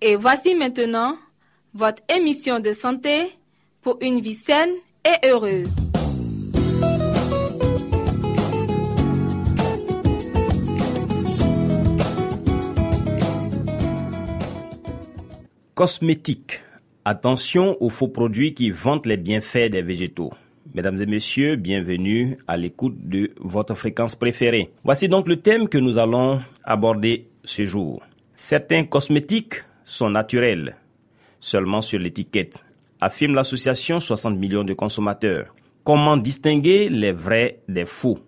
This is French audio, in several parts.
Et voici maintenant votre émission de santé pour une vie saine et heureuse. Cosmétique. Attention aux faux produits qui vantent les bienfaits des végétaux. Mesdames et messieurs, bienvenue à l'écoute de votre fréquence préférée. Voici donc le thème que nous allons aborder ce jour. Certains cosmétiques sont naturels, seulement sur l'étiquette, affirme l'association 60 millions de consommateurs. Comment distinguer les vrais des faux?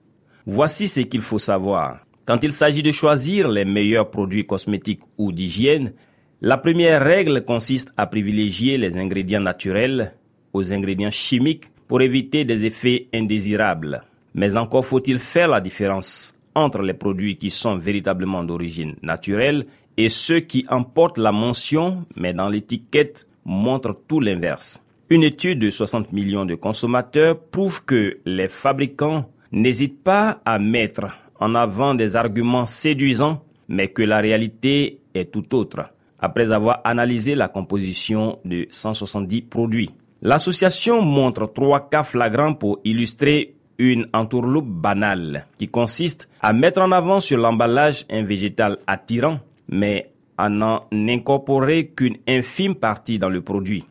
Voici ce qu'il faut savoir. Quand il s'agit de choisir les meilleurs produits cosmétiques ou d'hygiène, la première règle consiste à privilégier les ingrédients naturels aux ingrédients chimiques pour éviter des effets indésirables. Mais encore faut-il faire la différence entre les produits qui sont véritablement d'origine naturelle et ceux qui emportent la mention mais dans l'étiquette montrent tout l'inverse. Une étude de 60 millions de consommateurs prouve que les fabricants n'hésitent pas à mettre en avant des arguments séduisants mais que la réalité est tout autre après avoir analysé la composition de 170 produits. L'association montre trois cas flagrants pour illustrer une entourloupe banale qui consiste à mettre en avant sur l'emballage un végétal attirant, mais à n'en incorporer qu'une infime partie dans le produit.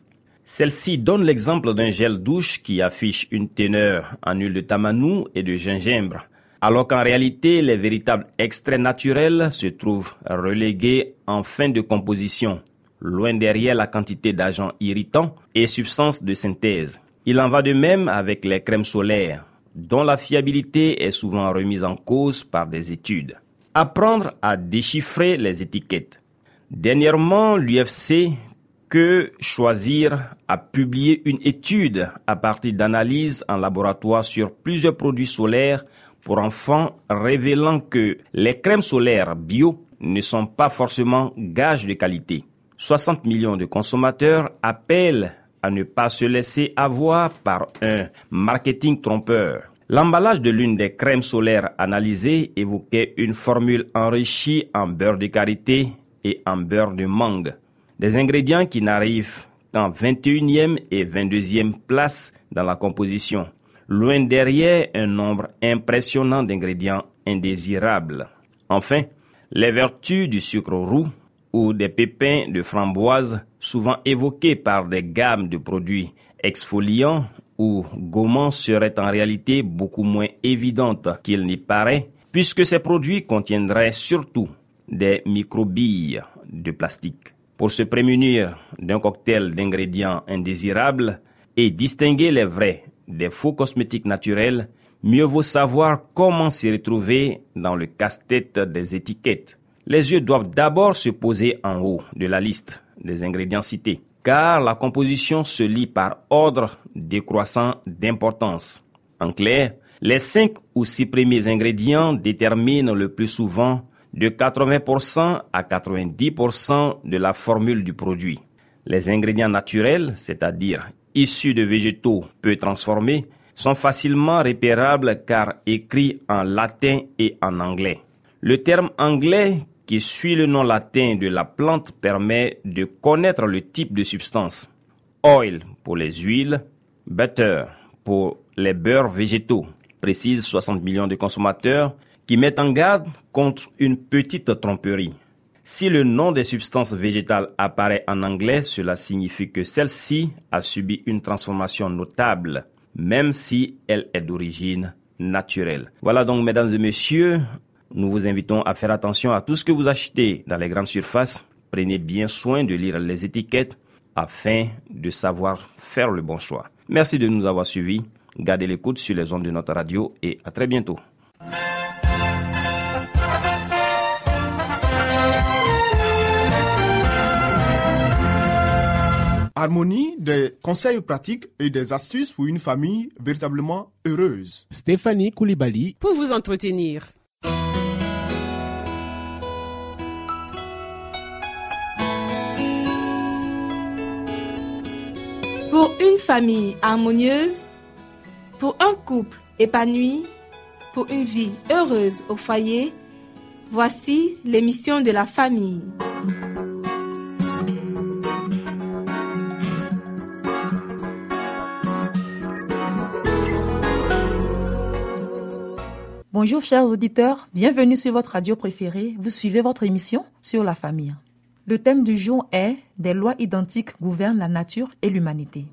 Celle-ci donne l'exemple d'un gel douche qui affiche une teneur en huile de tamanou et de gingembre, alors qu'en réalité, les véritables extraits naturels se trouvent relégués en fin de composition, loin derrière la quantité d'agents irritants et substances de synthèse. Il en va de même avec les crèmes solaires, dont la fiabilité est souvent remise en cause par des études. Apprendre à déchiffrer les étiquettes. Dernièrement, l'UFC que choisir a publié une étude à partir d'analyses en laboratoire sur plusieurs produits solaires pour enfants révélant que les crèmes solaires bio ne sont pas forcément gages de qualité. 60 millions de consommateurs appellent à ne pas se laisser avoir par un marketing trompeur. L'emballage de l'une des crèmes solaires analysées évoquait une formule enrichie en beurre de karité et en beurre de mangue. Des ingrédients qui n'arrivent qu'en 21e et 22e place dans la composition loin derrière un nombre impressionnant d'ingrédients indésirables. Enfin, les vertus du sucre roux ou des pépins de framboise, souvent évoqués par des gammes de produits exfoliants ou gommants, seraient en réalité beaucoup moins évidentes qu'il n'y paraît, puisque ces produits contiendraient surtout des microbilles de plastique. Pour se prémunir d'un cocktail d'ingrédients indésirables et distinguer les vrais des faux cosmétiques naturels, mieux vaut savoir comment s'y retrouver dans le casse-tête des étiquettes. Les yeux doivent d'abord se poser en haut de la liste des ingrédients cités, car la composition se lit par ordre décroissant d'importance. En clair, les 5 ou 6 premiers ingrédients déterminent le plus souvent de 80% à 90% de la formule du produit. Les ingrédients naturels, c'est-à-dire issus de végétaux peu transformés, sont facilement repérables car écrits en latin et en anglais. Le terme anglais qui suit le nom latin de la plante permet de connaître le type de substance. Oil pour les huiles, butter pour les beurres végétaux, précise 60 millions de consommateurs qui mettent en garde contre une petite tromperie. Si le nom des substances végétales apparaît en anglais, cela signifie que celle-ci a subi une transformation notable. même si elle est d'origine naturelle. Voilà donc, mesdames et messieurs, nous vous invitons à faire attention à tout ce que vous achetez dans les grandes surfaces. Prenez bien soin de lire les étiquettes afin de savoir faire le bon choix. Merci de nous avoir suivis. Gardez l'écoute sur les ondes de notre radio et à très bientôt. Harmonie, des conseils pratiques et des astuces pour une famille véritablement heureuse. Stéphanie Koulibaly pour vous entretenir. Pour une famille harmonieuse, pour un couple épanoui, pour une vie heureuse au foyer, voici l'émission de la famille. Bonjour chers auditeurs, bienvenue sur votre radio préférée. Vous suivez votre émission sur la famille. Le thème du jour est Des lois identiques gouvernent la nature et l'humanité.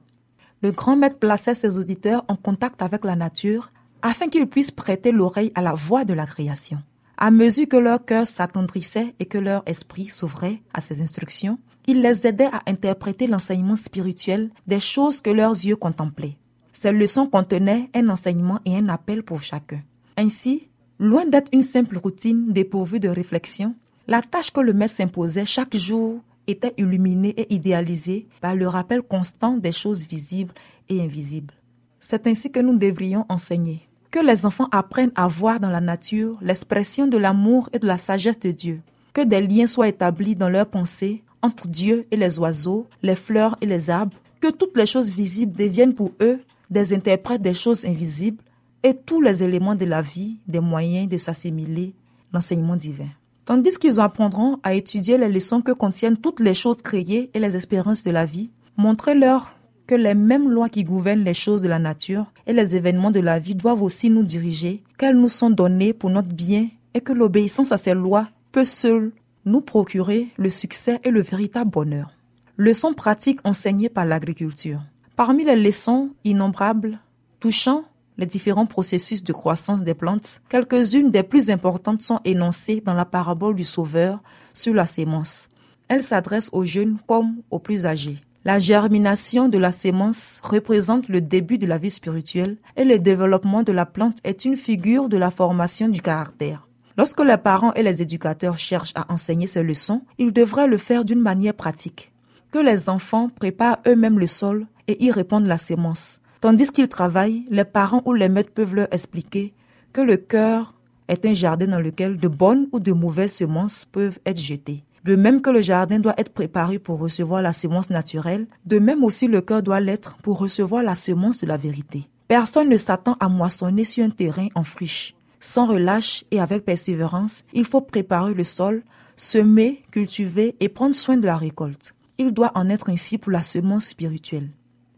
Le grand maître plaçait ses auditeurs en contact avec la nature afin qu'ils puissent prêter l'oreille à la voix de la création. À mesure que leur cœur s'attendrissait et que leur esprit s'ouvrait à ses instructions, il les aidait à interpréter l'enseignement spirituel des choses que leurs yeux contemplaient. Ces leçons contenaient un enseignement et un appel pour chacun. Ainsi, loin d'être une simple routine dépourvue de réflexion, la tâche que le maître s'imposait chaque jour était illuminée et idéalisée par le rappel constant des choses visibles et invisibles. C'est ainsi que nous devrions enseigner. Que les enfants apprennent à voir dans la nature l'expression de l'amour et de la sagesse de Dieu. Que des liens soient établis dans leurs pensées entre Dieu et les oiseaux, les fleurs et les arbres. Que toutes les choses visibles deviennent pour eux des interprètes des choses invisibles et tous les éléments de la vie des moyens de s'assimiler l'enseignement divin. Tandis qu'ils apprendront à étudier les leçons que contiennent toutes les choses créées et les espérances de la vie, montrez-leur que les mêmes lois qui gouvernent les choses de la nature et les événements de la vie doivent aussi nous diriger, qu'elles nous sont données pour notre bien et que l'obéissance à ces lois peut seule nous procurer le succès et le véritable bonheur. Leçons pratiques enseignées par l'agriculture. Parmi les leçons innombrables touchant les différents processus de croissance des plantes, quelques-unes des plus importantes sont énoncées dans la parabole du Sauveur sur la sémence. Elle s'adresse aux jeunes comme aux plus âgés. La germination de la sémence représente le début de la vie spirituelle et le développement de la plante est une figure de la formation du caractère. Lorsque les parents et les éducateurs cherchent à enseigner ces leçons, ils devraient le faire d'une manière pratique. Que les enfants préparent eux-mêmes le sol et y répandent la sémence. Tandis qu'ils travaillent, les parents ou les maîtres peuvent leur expliquer que le cœur est un jardin dans lequel de bonnes ou de mauvaises semences peuvent être jetées. De même que le jardin doit être préparé pour recevoir la semence naturelle, de même aussi le cœur doit l'être pour recevoir la semence de la vérité. Personne ne s'attend à moissonner sur un terrain en friche. Sans relâche et avec persévérance, il faut préparer le sol, semer, cultiver et prendre soin de la récolte. Il doit en être ainsi pour la semence spirituelle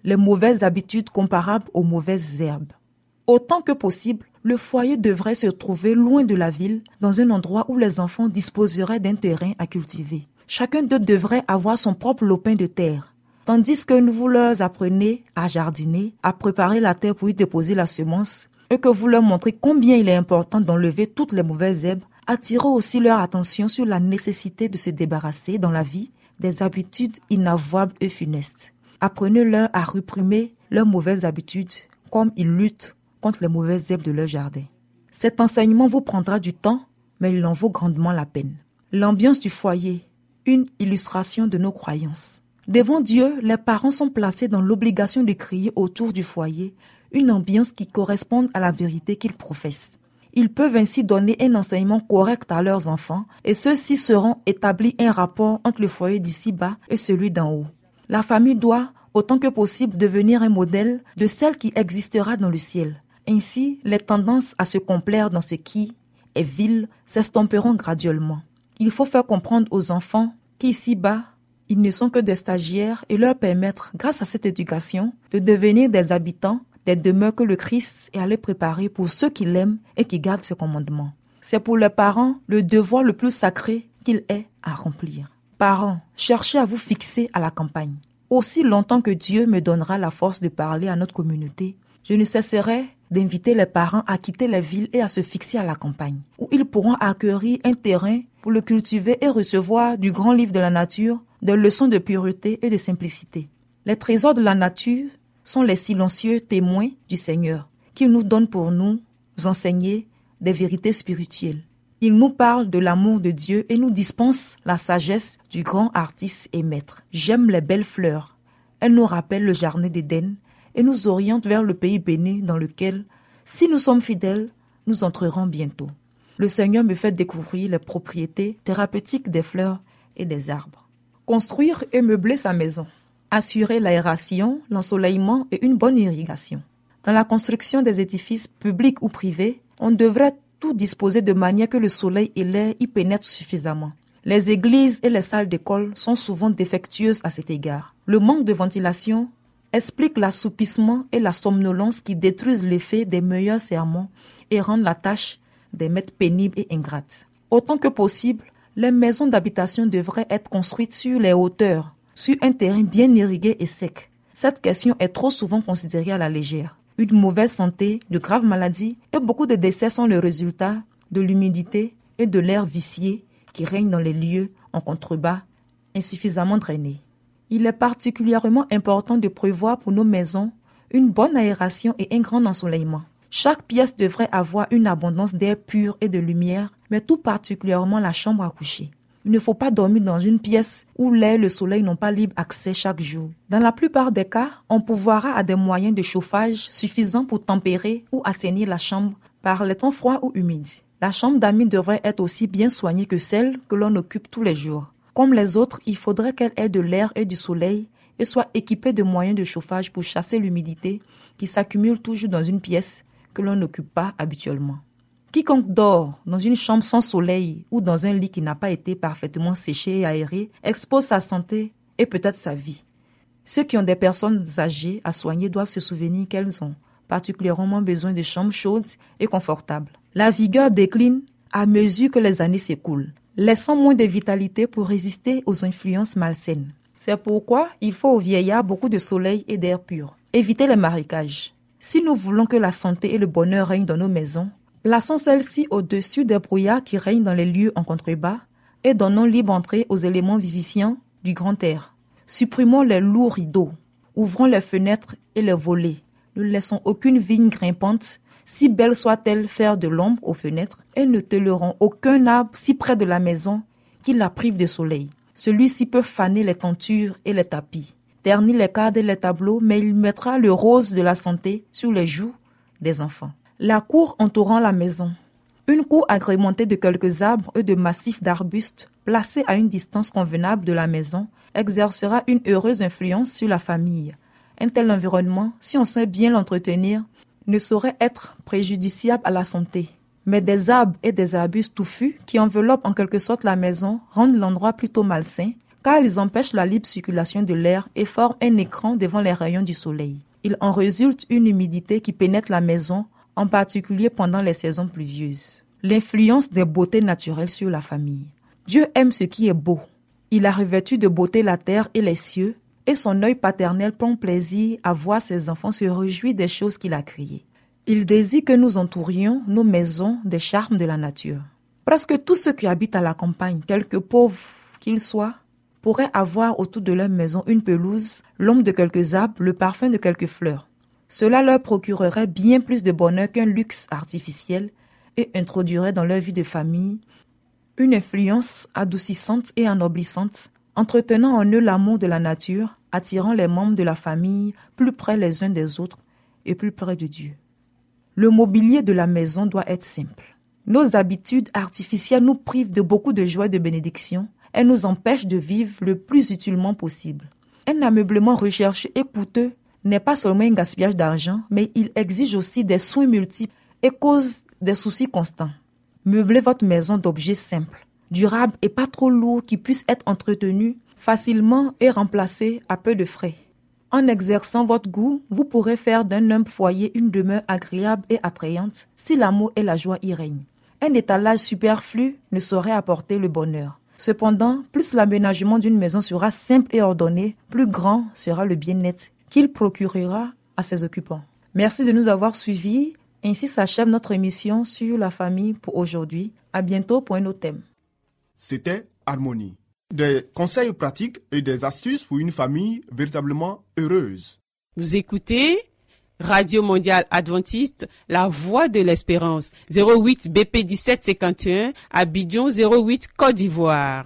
les mauvaises habitudes comparables aux mauvaises herbes. Autant que possible, le foyer devrait se trouver loin de la ville, dans un endroit où les enfants disposeraient d'un terrain à cultiver. Chacun d'eux devrait avoir son propre lopin de terre. Tandis que vous leur apprenez à jardiner, à préparer la terre pour y déposer la semence, et que vous leur montrez combien il est important d'enlever toutes les mauvaises herbes, attirez aussi leur attention sur la nécessité de se débarrasser dans la vie des habitudes inavouables et funestes. Apprenez-leur à réprimer leurs mauvaises habitudes comme ils luttent contre les mauvaises herbes de leur jardin. Cet enseignement vous prendra du temps, mais il en vaut grandement la peine. L'ambiance du foyer, une illustration de nos croyances. Devant Dieu, les parents sont placés dans l'obligation de créer autour du foyer une ambiance qui corresponde à la vérité qu'ils professent. Ils peuvent ainsi donner un enseignement correct à leurs enfants et ceux-ci seront établis un rapport entre le foyer d'ici-bas et celui d'en haut. La famille doit, autant que possible, devenir un modèle de celle qui existera dans le ciel. Ainsi, les tendances à se complaire dans ce qui est vil s'estomperont graduellement. Il faut faire comprendre aux enfants qu'ici-bas, ils ne sont que des stagiaires et leur permettre, grâce à cette éducation, de devenir des habitants des demeures que le Christ est allé préparer pour ceux qui l'aiment et qui gardent ses commandements. C'est pour les parents le devoir le plus sacré qu'il est à remplir. Parents, cherchez à vous fixer à la campagne. Aussi longtemps que Dieu me donnera la force de parler à notre communauté, Je ne cesserai d'inviter les parents à quitter les villes et à se fixer à la campagne, où ils pourront acquérir un terrain pour le cultiver et recevoir du grand livre de la nature des leçons de pureté et de simplicité. Les trésors de la nature sont les silencieux témoins du Seigneur, qui nous donne pour nous enseigner des vérités spirituelles. Il nous parle de l'amour de Dieu et nous dispense la sagesse du grand artiste et maître. J'aime les belles fleurs. Elles nous rappellent le jardin d'Éden et nous orientent vers le pays béni dans lequel, si nous sommes fidèles, nous entrerons bientôt. Le Seigneur me fait découvrir les propriétés thérapeutiques des fleurs et des arbres. Construire et meubler sa maison. Assurer l'aération, l'ensoleillement et une bonne irrigation. Dans la construction des édifices publics ou privés, on devrait tout disposer de manière que le soleil et l'air y pénètrent suffisamment. Les églises et les salles d'école sont souvent défectueuses à cet égard. Le manque de ventilation explique l'assoupissement et la somnolence qui détruisent l'effet des meilleurs sermons et rendent la tâche des maîtres pénibles et ingrates. Autant que possible, les maisons d'habitation devraient être construites sur les hauteurs, sur un terrain bien irrigué et sec. Cette question est trop souvent considérée à la légère une mauvaise santé, de graves maladies et beaucoup de décès sont le résultat de l'humidité et de l'air vicié qui règne dans les lieux en contrebas insuffisamment drainés. Il est particulièrement important de prévoir pour nos maisons une bonne aération et un grand ensoleillement. Chaque pièce devrait avoir une abondance d'air pur et de lumière, mais tout particulièrement la chambre à coucher. Il ne faut pas dormir dans une pièce où l'air et le soleil n'ont pas libre accès chaque jour. Dans la plupart des cas, on pourvoira à des moyens de chauffage suffisants pour tempérer ou assainir la chambre par les temps froids ou humides. La chambre d'amis devrait être aussi bien soignée que celle que l'on occupe tous les jours. Comme les autres, il faudrait qu'elle ait de l'air et du soleil et soit équipée de moyens de chauffage pour chasser l'humidité qui s'accumule toujours dans une pièce que l'on n'occupe pas habituellement. Quiconque dort dans une chambre sans soleil ou dans un lit qui n'a pas été parfaitement séché et aéré expose sa santé et peut-être sa vie. Ceux qui ont des personnes âgées à soigner doivent se souvenir qu'elles ont particulièrement besoin de chambres chaudes et confortables. La vigueur décline à mesure que les années s'écoulent, laissant moins de vitalité pour résister aux influences malsaines. C'est pourquoi il faut aux vieillards beaucoup de soleil et d'air pur. Évitez les marécages. Si nous voulons que la santé et le bonheur règnent dans nos maisons, Plaçons celle-ci au-dessus des brouillards qui règnent dans les lieux en contrebas et donnons libre entrée aux éléments vivifiants du grand air. Supprimons les lourds rideaux, ouvrons les fenêtres et les volets. Ne laissons aucune vigne grimpante, si belle soit-elle, faire de l'ombre aux fenêtres et ne tolérons aucun arbre si près de la maison qui la prive de soleil. Celui-ci peut faner les tentures et les tapis, ternir les cadres et les tableaux, mais il mettra le rose de la santé sur les joues des enfants. La cour entourant la maison. Une cour agrémentée de quelques arbres et de massifs d'arbustes placés à une distance convenable de la maison exercera une heureuse influence sur la famille. Un tel environnement, si on sait bien l'entretenir, ne saurait être préjudiciable à la santé. Mais des arbres et des arbustes touffus qui enveloppent en quelque sorte la maison rendent l'endroit plutôt malsain car ils empêchent la libre circulation de l'air et forment un écran devant les rayons du soleil. Il en résulte une humidité qui pénètre la maison en particulier pendant les saisons pluvieuses. L'influence des beautés naturelles sur la famille. Dieu aime ce qui est beau. Il a revêtu de beauté la terre et les cieux, et son œil paternel prend plaisir à voir ses enfants se réjouir des choses qu'il a créées. Il désire que nous entourions nos maisons des charmes de la nature. Presque tous ceux qui habitent à la campagne, quelque pauvres qu'ils soient, pourraient avoir autour de leur maison une pelouse, l'ombre de quelques arbres, le parfum de quelques fleurs. Cela leur procurerait bien plus de bonheur qu'un luxe artificiel et introduirait dans leur vie de famille une influence adoucissante et ennoblissante, entretenant en eux l'amour de la nature, attirant les membres de la famille plus près les uns des autres et plus près de Dieu. Le mobilier de la maison doit être simple. Nos habitudes artificielles nous privent de beaucoup de joie et de bénédiction. Elles nous empêchent de vivre le plus utilement possible. Un ameublement recherché et coûteux n'est pas seulement un gaspillage d'argent, mais il exige aussi des soins multiples et cause des soucis constants. Meublez votre maison d'objets simples, durables et pas trop lourds qui puissent être entretenus facilement et remplacés à peu de frais. En exerçant votre goût, vous pourrez faire d'un humble foyer une demeure agréable et attrayante si l'amour et la joie y règnent. Un étalage superflu ne saurait apporter le bonheur. Cependant, plus l'aménagement d'une maison sera simple et ordonné, plus grand sera le bien-être qu'il procurera à ses occupants. Merci de nous avoir suivis. Ainsi s'achève notre émission sur la famille pour aujourd'hui. À bientôt pour un autre thème. C'était Harmonie. Des conseils pratiques et des astuces pour une famille véritablement heureuse. Vous écoutez Radio Mondiale Adventiste, La Voix de l'Espérance, 08 BP 1751, Abidjan 08 Côte d'Ivoire.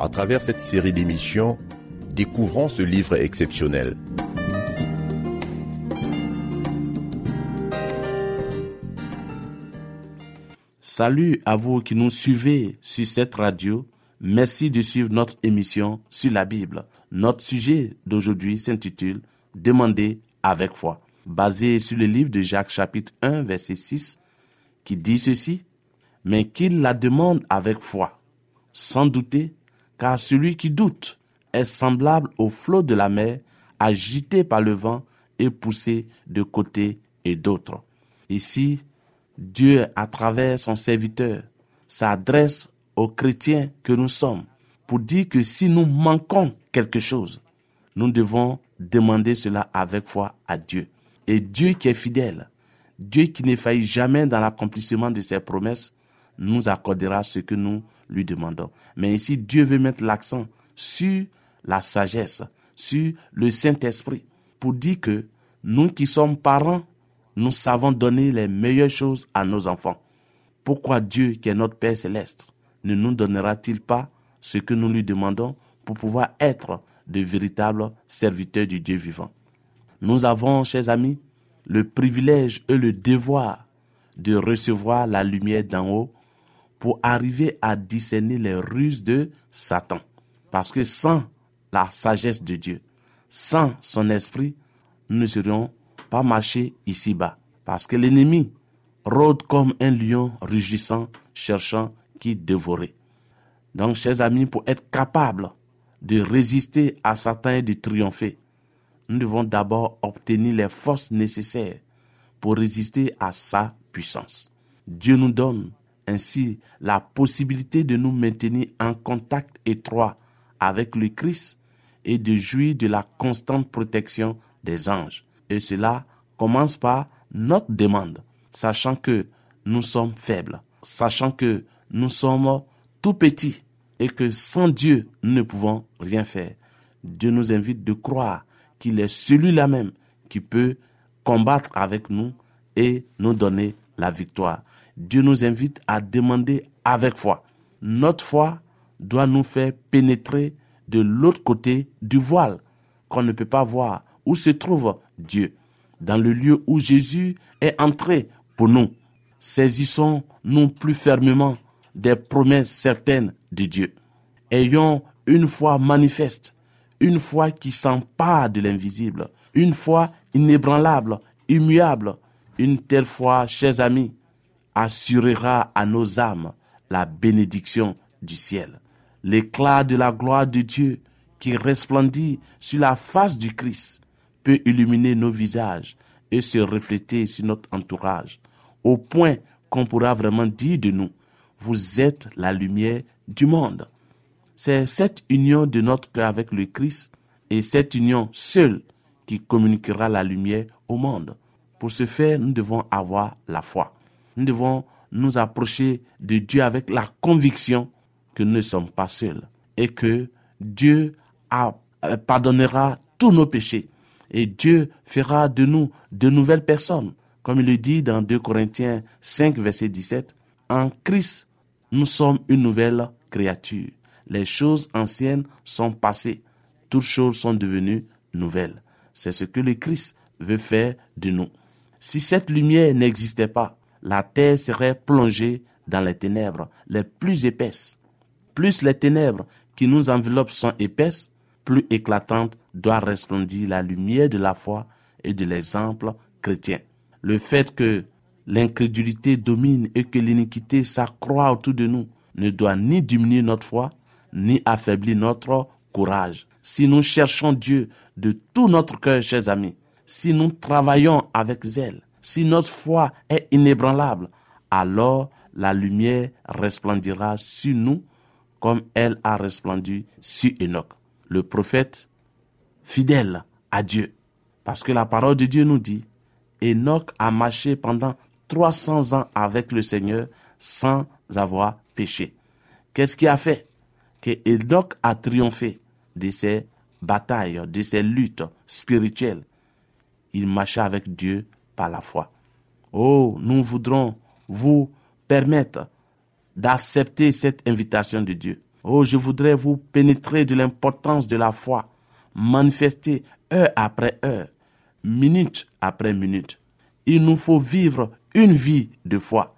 À travers cette série d'émissions, découvrons ce livre exceptionnel. Salut à vous qui nous suivez sur cette radio. Merci de suivre notre émission sur la Bible. Notre sujet d'aujourd'hui s'intitule Demandez avec foi, basé sur le livre de Jacques chapitre 1 verset 6 qui dit ceci, mais qu'il la demande avec foi, sans douter, car celui qui doute est semblable au flot de la mer, agité par le vent et poussé de côté et d'autre. Ici, Dieu, à travers son serviteur, s'adresse aux chrétiens que nous sommes pour dire que si nous manquons quelque chose, nous devons demander cela avec foi à Dieu. Et Dieu qui est fidèle, Dieu qui ne faillit jamais dans l'accomplissement de ses promesses, nous accordera ce que nous lui demandons. Mais ici, Dieu veut mettre l'accent sur la sagesse, sur le Saint-Esprit, pour dire que nous qui sommes parents, nous savons donner les meilleures choses à nos enfants. Pourquoi Dieu, qui est notre Père céleste, ne nous donnera-t-il pas ce que nous lui demandons pour pouvoir être de véritables serviteurs du Dieu vivant? Nous avons, chers amis, le privilège et le devoir de recevoir la lumière d'en haut pour arriver à discerner les ruses de Satan. Parce que sans la sagesse de Dieu, sans son esprit, nous ne serions pas marcher ici-bas. Parce que l'ennemi rôde comme un lion rugissant, cherchant qui dévorer. Donc, chers amis, pour être capable de résister à Satan et de triompher, nous devons d'abord obtenir les forces nécessaires pour résister à sa puissance. Dieu nous donne ainsi la possibilité de nous maintenir en contact étroit avec le Christ et de jouir de la constante protection des anges. Et cela commence par notre demande, sachant que nous sommes faibles, sachant que nous sommes tout petits et que sans Dieu, nous ne pouvons rien faire. Dieu nous invite de croire qu'il est celui-là même qui peut combattre avec nous et nous donner la victoire. Dieu nous invite à demander avec foi. Notre foi doit nous faire pénétrer de l'autre côté du voile qu'on ne peut pas voir où se trouve Dieu, dans le lieu où Jésus est entré pour nous. Saisissons-nous plus fermement des promesses certaines de Dieu. Ayons une foi manifeste, une foi qui s'empare de l'invisible, une foi inébranlable, immuable, une telle foi, chers amis, assurera à nos âmes la bénédiction du ciel. L'éclat de la gloire de Dieu qui resplendit sur la face du Christ peut illuminer nos visages et se refléter sur notre entourage, au point qu'on pourra vraiment dire de nous, vous êtes la lumière du monde. C'est cette union de notre cœur avec le Christ et cette union seule qui communiquera la lumière au monde. Pour ce faire, nous devons avoir la foi. Nous devons nous approcher de Dieu avec la conviction que nous ne sommes pas seuls et que Dieu euh, pardonnera tous nos péchés et Dieu fera de nous de nouvelles personnes. Comme il le dit dans 2 Corinthiens 5, verset 17, en Christ, nous sommes une nouvelle créature. Les choses anciennes sont passées, toutes choses sont devenues nouvelles. C'est ce que le Christ veut faire de nous. Si cette lumière n'existait pas, la terre serait plongée dans les ténèbres les plus épaisses. Plus les ténèbres qui nous enveloppent sont épaisses, plus éclatante doit resplendir la lumière de la foi et de l'exemple chrétien. Le fait que l'incrédulité domine et que l'iniquité s'accroît autour de nous ne doit ni diminuer notre foi, ni affaiblir notre courage. Si nous cherchons Dieu de tout notre cœur, chers amis, si nous travaillons avec zèle, si notre foi est inébranlable, alors la lumière resplendira sur nous comme elle a resplendu sur Enoch, le prophète fidèle à Dieu. Parce que la parole de Dieu nous dit, Enoch a marché pendant 300 ans avec le Seigneur sans avoir péché. Qu'est-ce qui a fait? Que Enoch a triomphé de ses batailles, de ses luttes spirituelles Il marchait avec Dieu la foi. Oh, nous voudrons vous permettre d'accepter cette invitation de Dieu. Oh, je voudrais vous pénétrer de l'importance de la foi, manifester heure après heure, minute après minute. Il nous faut vivre une vie de foi,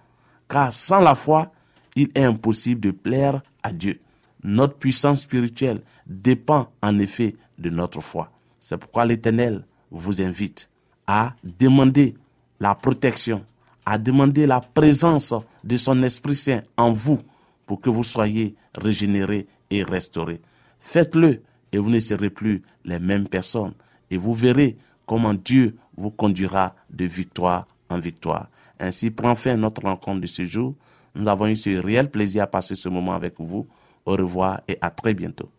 car sans la foi, il est impossible de plaire à Dieu. Notre puissance spirituelle dépend en effet de notre foi. C'est pourquoi l'Éternel vous invite à demander la protection, à demander la présence de son Esprit Saint en vous pour que vous soyez régénérés et restaurés. Faites-le et vous ne serez plus les mêmes personnes. Et vous verrez comment Dieu vous conduira de victoire en victoire. Ainsi prend fin notre rencontre de ce jour. Nous avons eu ce réel plaisir à passer ce moment avec vous. Au revoir et à très bientôt.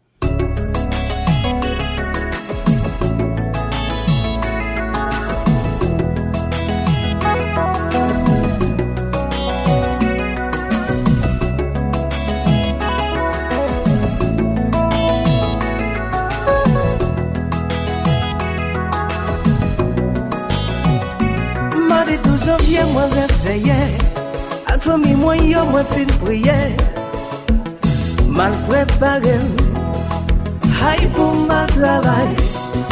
fami mwen yo mwen fin priye Mal prepare Hay pou ma travay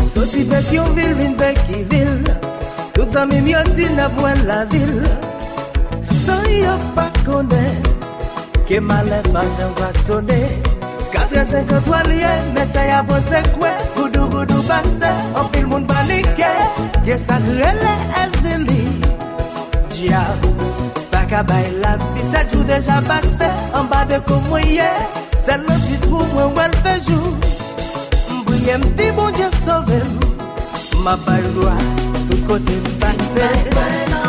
Soti bet yon vil vin bek ki vil Tout sa mi myo di na bwen la vil San yo pa kone Ke male pa jan wak sone 4-5 toalye ya apon se kwe Goudou goudou pase An pil moun panike Gye sa krele e zili Diabou Kaka bay la vi sa jou deja pase An ba de kou mwenye Se nan ti trou mwen wèl fejou Mbouye mdi bon dje sove m Ma bay lwa tout kote m pase Mbouye mdi bon dje sove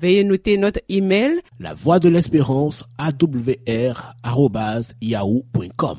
Veuillez noter notre email, La voix de l'espérance awr arobase yahoo.com.